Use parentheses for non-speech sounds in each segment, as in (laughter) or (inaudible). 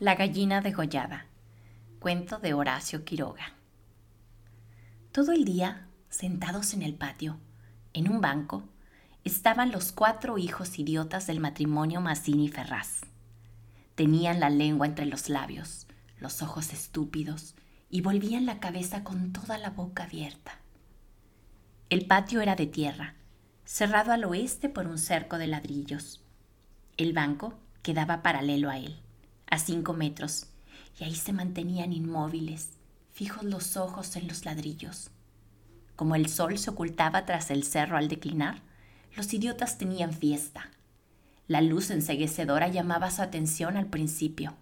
La gallina degollada. Cuento de Horacio Quiroga. Todo el día, sentados en el patio, en un banco, estaban los cuatro hijos idiotas del matrimonio Mazzini Ferraz. Tenían la lengua entre los labios, los ojos estúpidos y volvían la cabeza con toda la boca abierta. El patio era de tierra, cerrado al oeste por un cerco de ladrillos. El banco quedaba paralelo a él a cinco metros, y ahí se mantenían inmóviles, fijos los ojos en los ladrillos. Como el sol se ocultaba tras el cerro al declinar, los idiotas tenían fiesta. La luz enseguecedora llamaba su atención al principio.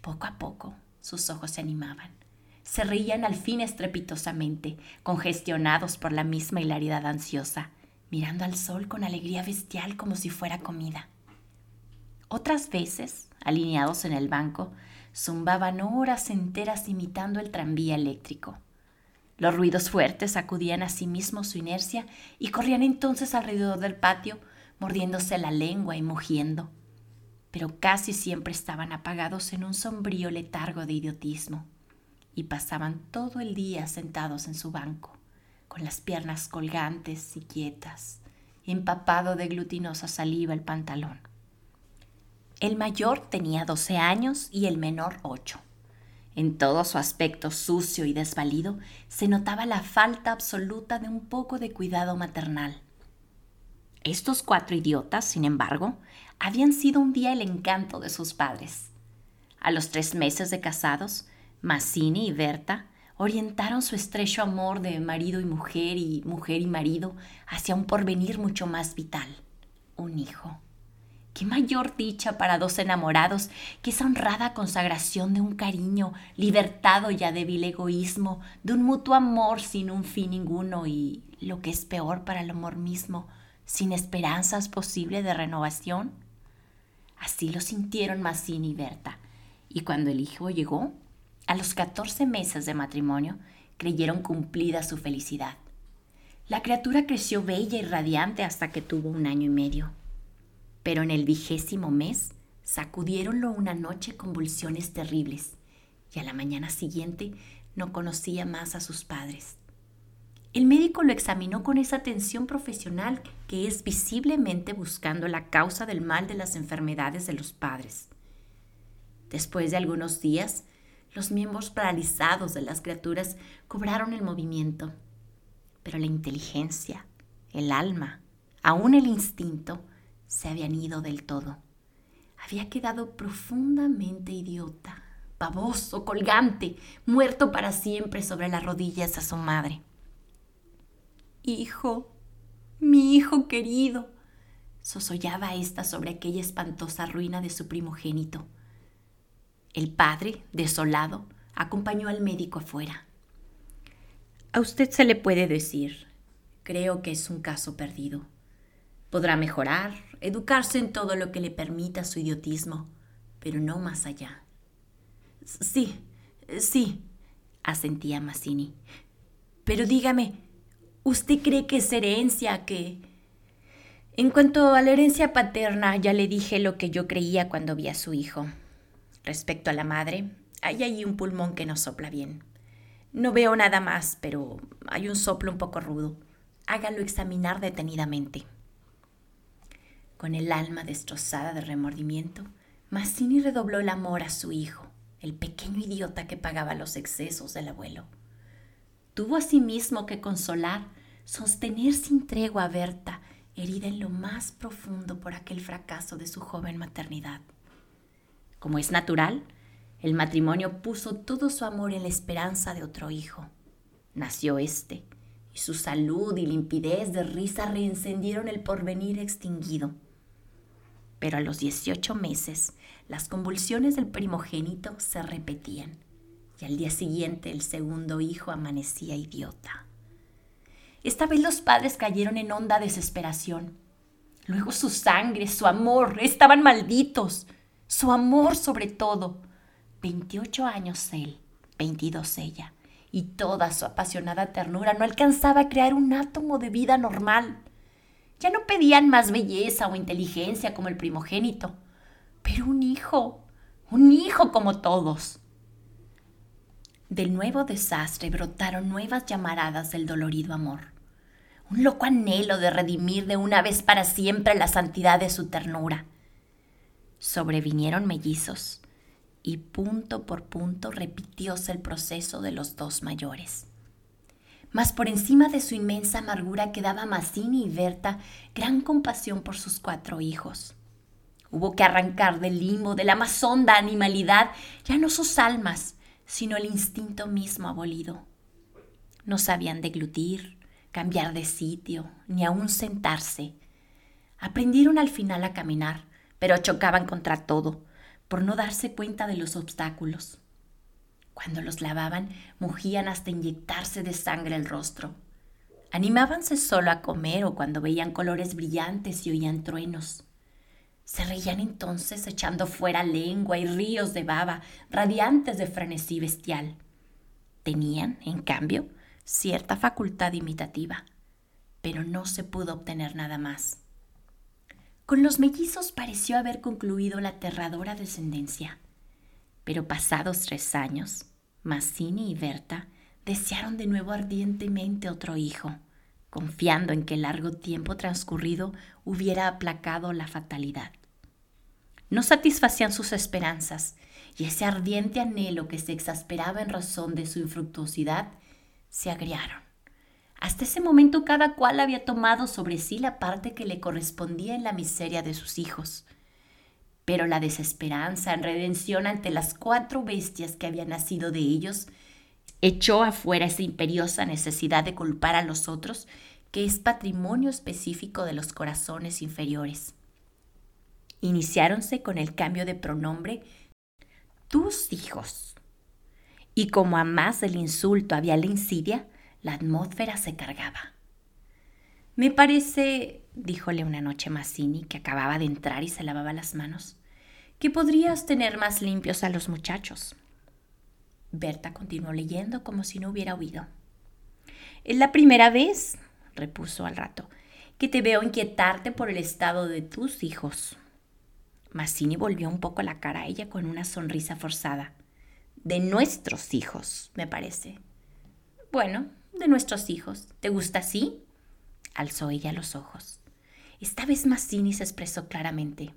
Poco a poco sus ojos se animaban. Se reían al fin estrepitosamente, congestionados por la misma hilaridad ansiosa, mirando al sol con alegría bestial como si fuera comida. Otras veces, alineados en el banco, zumbaban horas enteras imitando el tranvía eléctrico. Los ruidos fuertes sacudían a sí mismos su inercia y corrían entonces alrededor del patio, mordiéndose la lengua y mugiendo. Pero casi siempre estaban apagados en un sombrío letargo de idiotismo y pasaban todo el día sentados en su banco, con las piernas colgantes y quietas, empapado de glutinosa saliva el pantalón. El mayor tenía 12 años y el menor 8. En todo su aspecto sucio y desvalido se notaba la falta absoluta de un poco de cuidado maternal. Estos cuatro idiotas, sin embargo, habían sido un día el encanto de sus padres. A los tres meses de casados, Mazzini y Berta orientaron su estrecho amor de marido y mujer y mujer y marido hacia un porvenir mucho más vital, un hijo. Qué mayor dicha para dos enamorados que esa honrada consagración de un cariño libertado ya débil egoísmo, de un mutuo amor sin un fin ninguno y, lo que es peor para el amor mismo, sin esperanzas posibles de renovación. Así lo sintieron Mazzini y Berta, y cuando el hijo llegó, a los 14 meses de matrimonio, creyeron cumplida su felicidad. La criatura creció bella y radiante hasta que tuvo un año y medio pero en el vigésimo mes sacudiéronlo una noche convulsiones terribles y a la mañana siguiente no conocía más a sus padres. El médico lo examinó con esa atención profesional que es visiblemente buscando la causa del mal de las enfermedades de los padres. Después de algunos días, los miembros paralizados de las criaturas cobraron el movimiento, pero la inteligencia, el alma, aún el instinto, se habían ido del todo. Había quedado profundamente idiota, baboso, colgante, muerto para siempre sobre las rodillas a su madre. Hijo, mi hijo querido, sosollaba ésta sobre aquella espantosa ruina de su primogénito. El padre, desolado, acompañó al médico afuera. A usted se le puede decir, creo que es un caso perdido. Podrá mejorar, educarse en todo lo que le permita su idiotismo, pero no más allá. Sí, sí, asentía Mazzini. Pero dígame, ¿usted cree que es herencia que... En cuanto a la herencia paterna, ya le dije lo que yo creía cuando vi a su hijo. Respecto a la madre, hay allí un pulmón que no sopla bien. No veo nada más, pero hay un soplo un poco rudo. Hágalo examinar detenidamente. Con el alma destrozada de remordimiento, Mazzini redobló el amor a su hijo, el pequeño idiota que pagaba los excesos del abuelo. Tuvo asimismo que consolar, sostener sin tregua a Berta, herida en lo más profundo por aquel fracaso de su joven maternidad. Como es natural, el matrimonio puso todo su amor en la esperanza de otro hijo. Nació éste, y su salud y limpidez de risa reencendieron el porvenir extinguido pero a los 18 meses las convulsiones del primogénito se repetían y al día siguiente el segundo hijo amanecía idiota. Esta vez los padres cayeron en honda desesperación. Luego su sangre, su amor, estaban malditos. Su amor sobre todo. 28 años él, 22 ella, y toda su apasionada ternura no alcanzaba a crear un átomo de vida normal. Ya no pedían más belleza o inteligencia como el primogénito, pero un hijo, un hijo como todos. Del nuevo desastre brotaron nuevas llamaradas del dolorido amor, un loco anhelo de redimir de una vez para siempre la santidad de su ternura. Sobrevinieron mellizos, y punto por punto repitióse el proceso de los dos mayores. Mas por encima de su inmensa amargura quedaba Mazzini y Berta gran compasión por sus cuatro hijos. Hubo que arrancar del limbo de la más honda animalidad ya no sus almas, sino el instinto mismo abolido. No sabían deglutir, cambiar de sitio, ni aún sentarse. Aprendieron al final a caminar, pero chocaban contra todo, por no darse cuenta de los obstáculos. Cuando los lavaban, mugían hasta inyectarse de sangre el rostro. Animábanse solo a comer o cuando veían colores brillantes y oían truenos. Se reían entonces echando fuera lengua y ríos de baba, radiantes de frenesí bestial. Tenían, en cambio, cierta facultad imitativa, pero no se pudo obtener nada más. Con los mellizos pareció haber concluido la aterradora descendencia. Pero pasados tres años, Mazzini y Berta desearon de nuevo ardientemente otro hijo, confiando en que el largo tiempo transcurrido hubiera aplacado la fatalidad. No satisfacían sus esperanzas, y ese ardiente anhelo que se exasperaba en razón de su infructuosidad se agriaron. Hasta ese momento cada cual había tomado sobre sí la parte que le correspondía en la miseria de sus hijos. Pero la desesperanza en redención ante las cuatro bestias que habían nacido de ellos echó afuera esa imperiosa necesidad de culpar a los otros, que es patrimonio específico de los corazones inferiores. Iniciáronse con el cambio de pronombre tus hijos. Y como a más del insulto había la insidia, la atmósfera se cargaba. Me parece, díjole una noche Mazzini, que acababa de entrar y se lavaba las manos, que podrías tener más limpios a los muchachos. Berta continuó leyendo como si no hubiera oído. Es la primera vez, repuso al rato, que te veo inquietarte por el estado de tus hijos. Mazzini volvió un poco la cara a ella con una sonrisa forzada. De nuestros hijos, me parece. Bueno, de nuestros hijos. ¿Te gusta así? Alzó ella los ojos. Esta vez Mazzini se expresó claramente.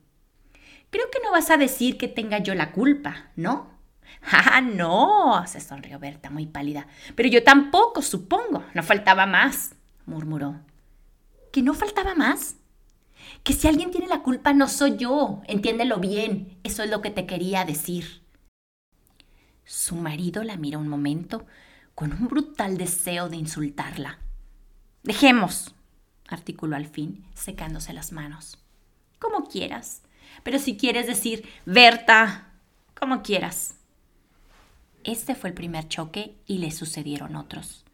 Creo que no vas a decir que tenga yo la culpa, ¿no? (laughs) ¡Ah, no! se sonrió Berta, muy pálida. Pero yo tampoco, supongo. No faltaba más, murmuró. ¿Que no faltaba más? Que si alguien tiene la culpa no soy yo. Entiéndelo bien. Eso es lo que te quería decir. Su marido la miró un momento, con un brutal deseo de insultarla. Dejemos, articuló al fin, secándose las manos. Como quieras. Pero si quieres decir, Berta, como quieras. Este fue el primer choque y le sucedieron otros.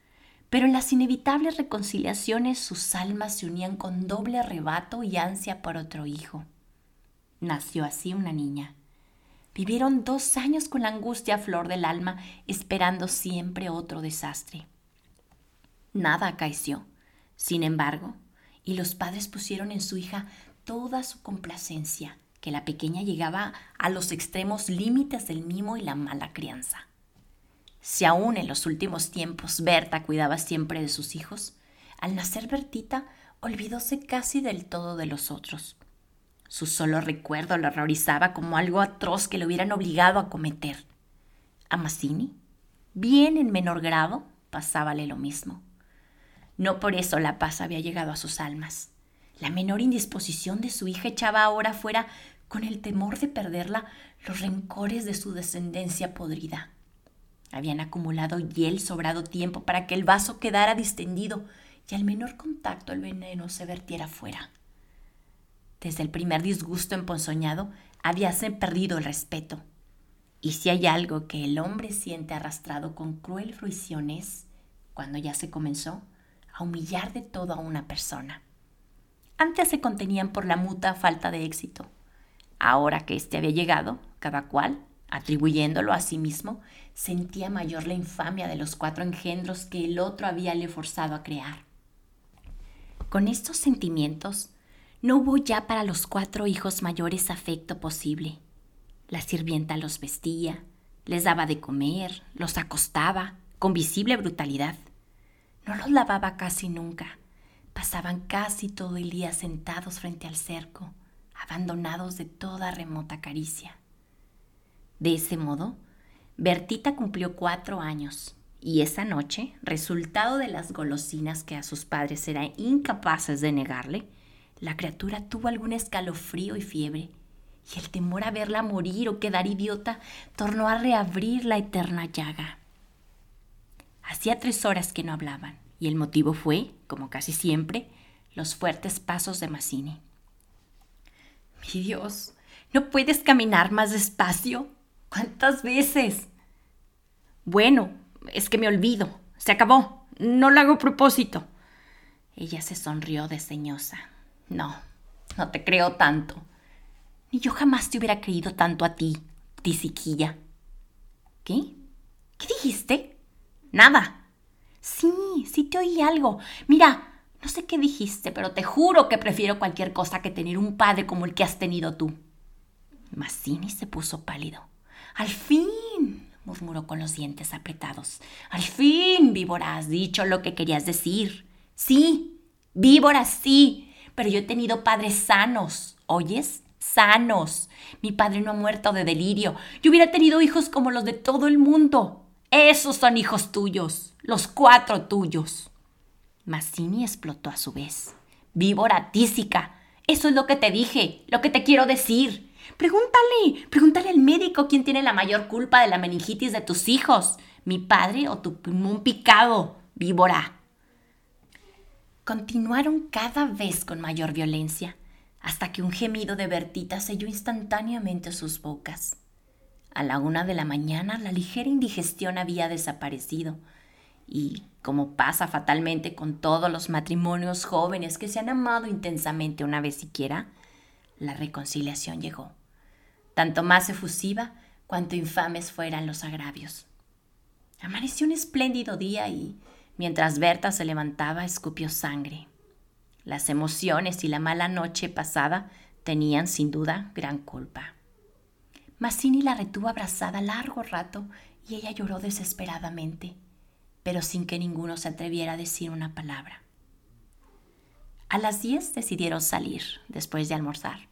Pero en las inevitables reconciliaciones sus almas se unían con doble arrebato y ansia por otro hijo. Nació así una niña, Vivieron dos años con la angustia a flor del alma, esperando siempre otro desastre. Nada acaeció, sin embargo, y los padres pusieron en su hija toda su complacencia, que la pequeña llegaba a los extremos límites del mimo y la mala crianza. Si aún en los últimos tiempos Berta cuidaba siempre de sus hijos, al nacer Bertita olvidóse casi del todo de los otros su solo recuerdo lo horrorizaba como algo atroz que le hubieran obligado a cometer. A Mazzini, bien en menor grado, pasábale lo mismo. No por eso la paz había llegado a sus almas. La menor indisposición de su hija echaba ahora fuera, con el temor de perderla, los rencores de su descendencia podrida. Habían acumulado hiel sobrado tiempo para que el vaso quedara distendido y al menor contacto el veneno se vertiera fuera. Desde el primer disgusto emponzoñado habíase perdido el respeto. Y si hay algo que el hombre siente arrastrado con cruel fruición es, cuando ya se comenzó, a humillar de todo a una persona. Antes se contenían por la muta falta de éxito. Ahora que éste había llegado, cada cual, atribuyéndolo a sí mismo, sentía mayor la infamia de los cuatro engendros que el otro había le forzado a crear. Con estos sentimientos, no hubo ya para los cuatro hijos mayores afecto posible. La sirvienta los vestía, les daba de comer, los acostaba, con visible brutalidad. No los lavaba casi nunca. Pasaban casi todo el día sentados frente al cerco, abandonados de toda remota caricia. De ese modo, Bertita cumplió cuatro años y esa noche, resultado de las golosinas que a sus padres eran incapaces de negarle, la criatura tuvo algún escalofrío y fiebre, y el temor a verla morir o quedar idiota tornó a reabrir la eterna llaga. Hacía tres horas que no hablaban, y el motivo fue, como casi siempre, los fuertes pasos de Mazzini. Mi Dios, ¿no puedes caminar más despacio? ¿Cuántas veces? Bueno, es que me olvido. Se acabó. No lo hago a propósito. Ella se sonrió desdeñosa. No, no te creo tanto. Ni yo jamás te hubiera creído tanto a ti, tisiquilla. ¿Qué? ¿Qué dijiste? Nada. Sí, sí te oí algo. Mira, no sé qué dijiste, pero te juro que prefiero cualquier cosa que tener un padre como el que has tenido tú. Mazzini se puso pálido. Al fin, murmuró con los dientes apretados. Al fin, víbora, has dicho lo que querías decir. Sí, víbora, sí, pero yo he tenido padres sanos, ¿oyes? Sanos. Mi padre no ha muerto de delirio. Yo hubiera tenido hijos como los de todo el mundo. Esos son hijos tuyos, los cuatro tuyos. Mazzini explotó a su vez. Víbora tísica, eso es lo que te dije, lo que te quiero decir. Pregúntale, pregúntale al médico quién tiene la mayor culpa de la meningitis de tus hijos, mi padre o tu pulmón picado, víbora. Continuaron cada vez con mayor violencia, hasta que un gemido de Bertita selló instantáneamente sus bocas. A la una de la mañana la ligera indigestión había desaparecido, y, como pasa fatalmente con todos los matrimonios jóvenes que se han amado intensamente una vez siquiera, la reconciliación llegó tanto más efusiva cuanto infames fueran los agravios. Amaneció un espléndido día y, mientras Berta se levantaba, escupió sangre. Las emociones y la mala noche pasada tenían sin duda gran culpa. Mazzini la retuvo abrazada largo rato y ella lloró desesperadamente, pero sin que ninguno se atreviera a decir una palabra. A las diez decidieron salir, después de almorzar.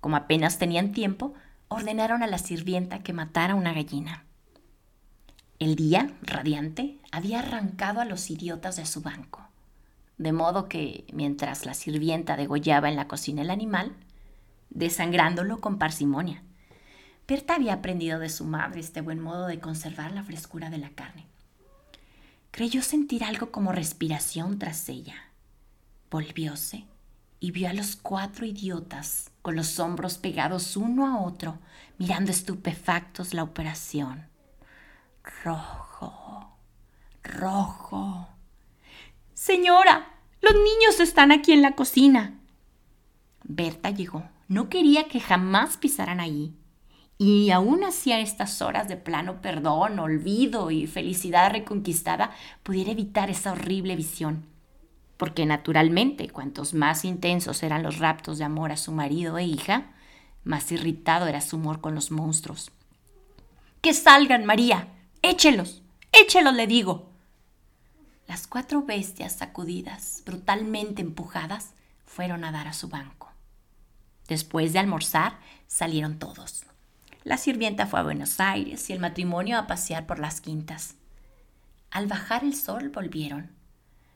Como apenas tenían tiempo, ordenaron a la sirvienta que matara una gallina. El día, radiante, había arrancado a los idiotas de su banco, de modo que, mientras la sirvienta degollaba en la cocina el animal, desangrándolo con parsimonia, Berta había aprendido de su madre este buen modo de conservar la frescura de la carne. Creyó sentir algo como respiración tras ella. Volvióse y vio a los cuatro idiotas con los hombros pegados uno a otro, mirando estupefactos la operación. Rojo, rojo. Señora, los niños están aquí en la cocina. Berta llegó. No quería que jamás pisaran allí. Y aún así a estas horas de plano perdón, olvido y felicidad reconquistada pudiera evitar esa horrible visión porque naturalmente cuantos más intensos eran los raptos de amor a su marido e hija, más irritado era su humor con los monstruos. Que salgan, María. Échelos. Échelos, le digo. Las cuatro bestias sacudidas, brutalmente empujadas, fueron a dar a su banco. Después de almorzar, salieron todos. La sirvienta fue a Buenos Aires y el matrimonio a pasear por las quintas. Al bajar el sol volvieron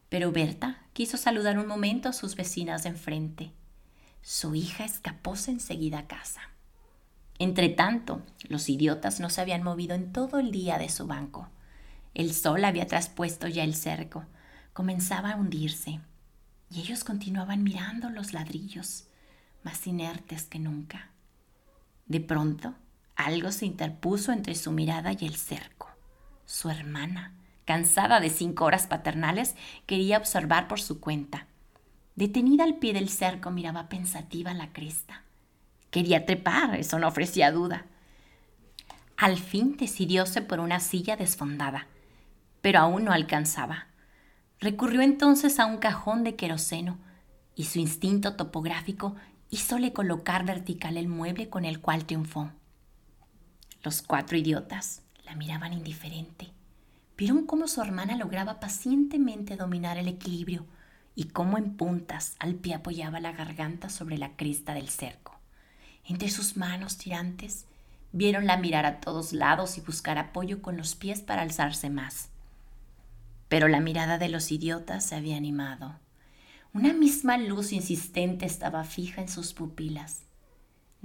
pero Berta quiso saludar un momento a sus vecinas de enfrente. Su hija escapóse enseguida a casa. Entretanto, los idiotas no se habían movido en todo el día de su banco. El sol había traspuesto ya el cerco. Comenzaba a hundirse. Y ellos continuaban mirando los ladrillos, más inertes que nunca. De pronto, algo se interpuso entre su mirada y el cerco. Su hermana, cansada de cinco horas paternales, quería observar por su cuenta. Detenida al pie del cerco, miraba pensativa la cresta. Quería trepar, eso no ofrecía duda. Al fin decidióse por una silla desfondada, pero aún no alcanzaba. Recurrió entonces a un cajón de queroseno y su instinto topográfico hízole colocar vertical el mueble con el cual triunfó. Los cuatro idiotas la miraban indiferente. Vieron cómo su hermana lograba pacientemente dominar el equilibrio y cómo en puntas al pie apoyaba la garganta sobre la cresta del cerco. Entre sus manos tirantes vieronla mirar a todos lados y buscar apoyo con los pies para alzarse más. Pero la mirada de los idiotas se había animado. Una misma luz insistente estaba fija en sus pupilas.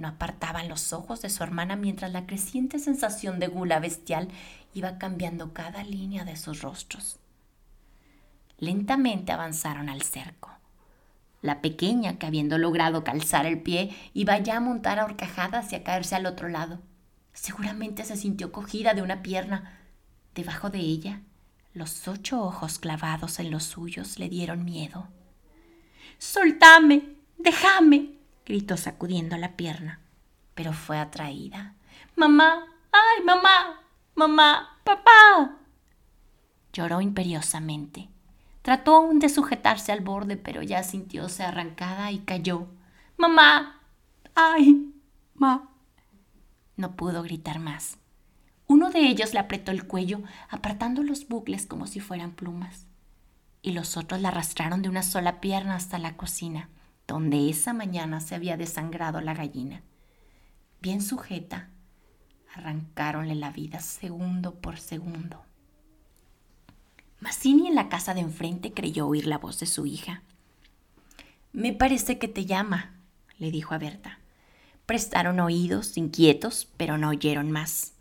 No apartaban los ojos de su hermana mientras la creciente sensación de gula bestial iba cambiando cada línea de sus rostros. Lentamente avanzaron al cerco. La pequeña, que habiendo logrado calzar el pie, iba ya a montar a horcajadas y a caerse al otro lado. Seguramente se sintió cogida de una pierna. Debajo de ella, los ocho ojos clavados en los suyos le dieron miedo. Soltame, déjame, gritó sacudiendo la pierna, pero fue atraída. Mamá, ay, mamá, mamá, papá. Lloró imperiosamente. Trató aún de sujetarse al borde, pero ya sintióse arrancada y cayó. Mamá, ay, ma. No pudo gritar más. Uno de ellos le apretó el cuello, apartando los bucles como si fueran plumas y los otros la arrastraron de una sola pierna hasta la cocina, donde esa mañana se había desangrado la gallina. Bien sujeta, arrancáronle la vida segundo por segundo. Mazzini en la casa de enfrente creyó oír la voz de su hija. Me parece que te llama, le dijo a Berta. Prestaron oídos, inquietos, pero no oyeron más.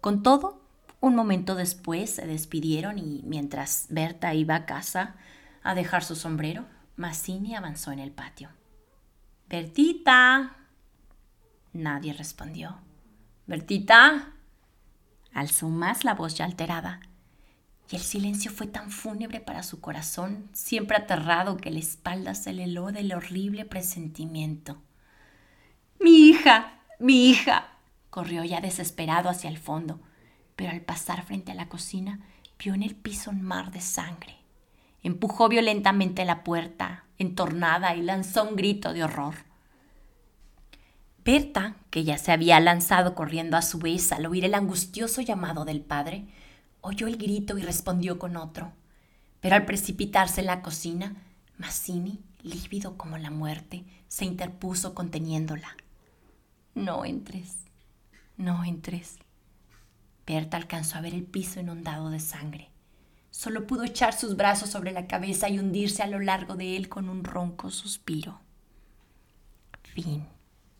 Con todo, un momento después se despidieron y mientras Berta iba a casa a dejar su sombrero, Mazzini avanzó en el patio. Bertita. Nadie respondió. Bertita. Alzó más la voz ya alterada, y el silencio fue tan fúnebre para su corazón, siempre aterrado, que la espalda se le heló del horrible presentimiento. Mi hija, mi hija. corrió ya desesperado hacia el fondo pero al pasar frente a la cocina vio en el piso un mar de sangre. Empujó violentamente la puerta, entornada, y lanzó un grito de horror. Berta, que ya se había lanzado corriendo a su vez al oír el angustioso llamado del padre, oyó el grito y respondió con otro. Pero al precipitarse en la cocina, Mazzini, lívido como la muerte, se interpuso conteniéndola. No entres, no entres. Berta alcanzó a ver el piso inundado de sangre. Solo pudo echar sus brazos sobre la cabeza y hundirse a lo largo de él con un ronco suspiro. Fin.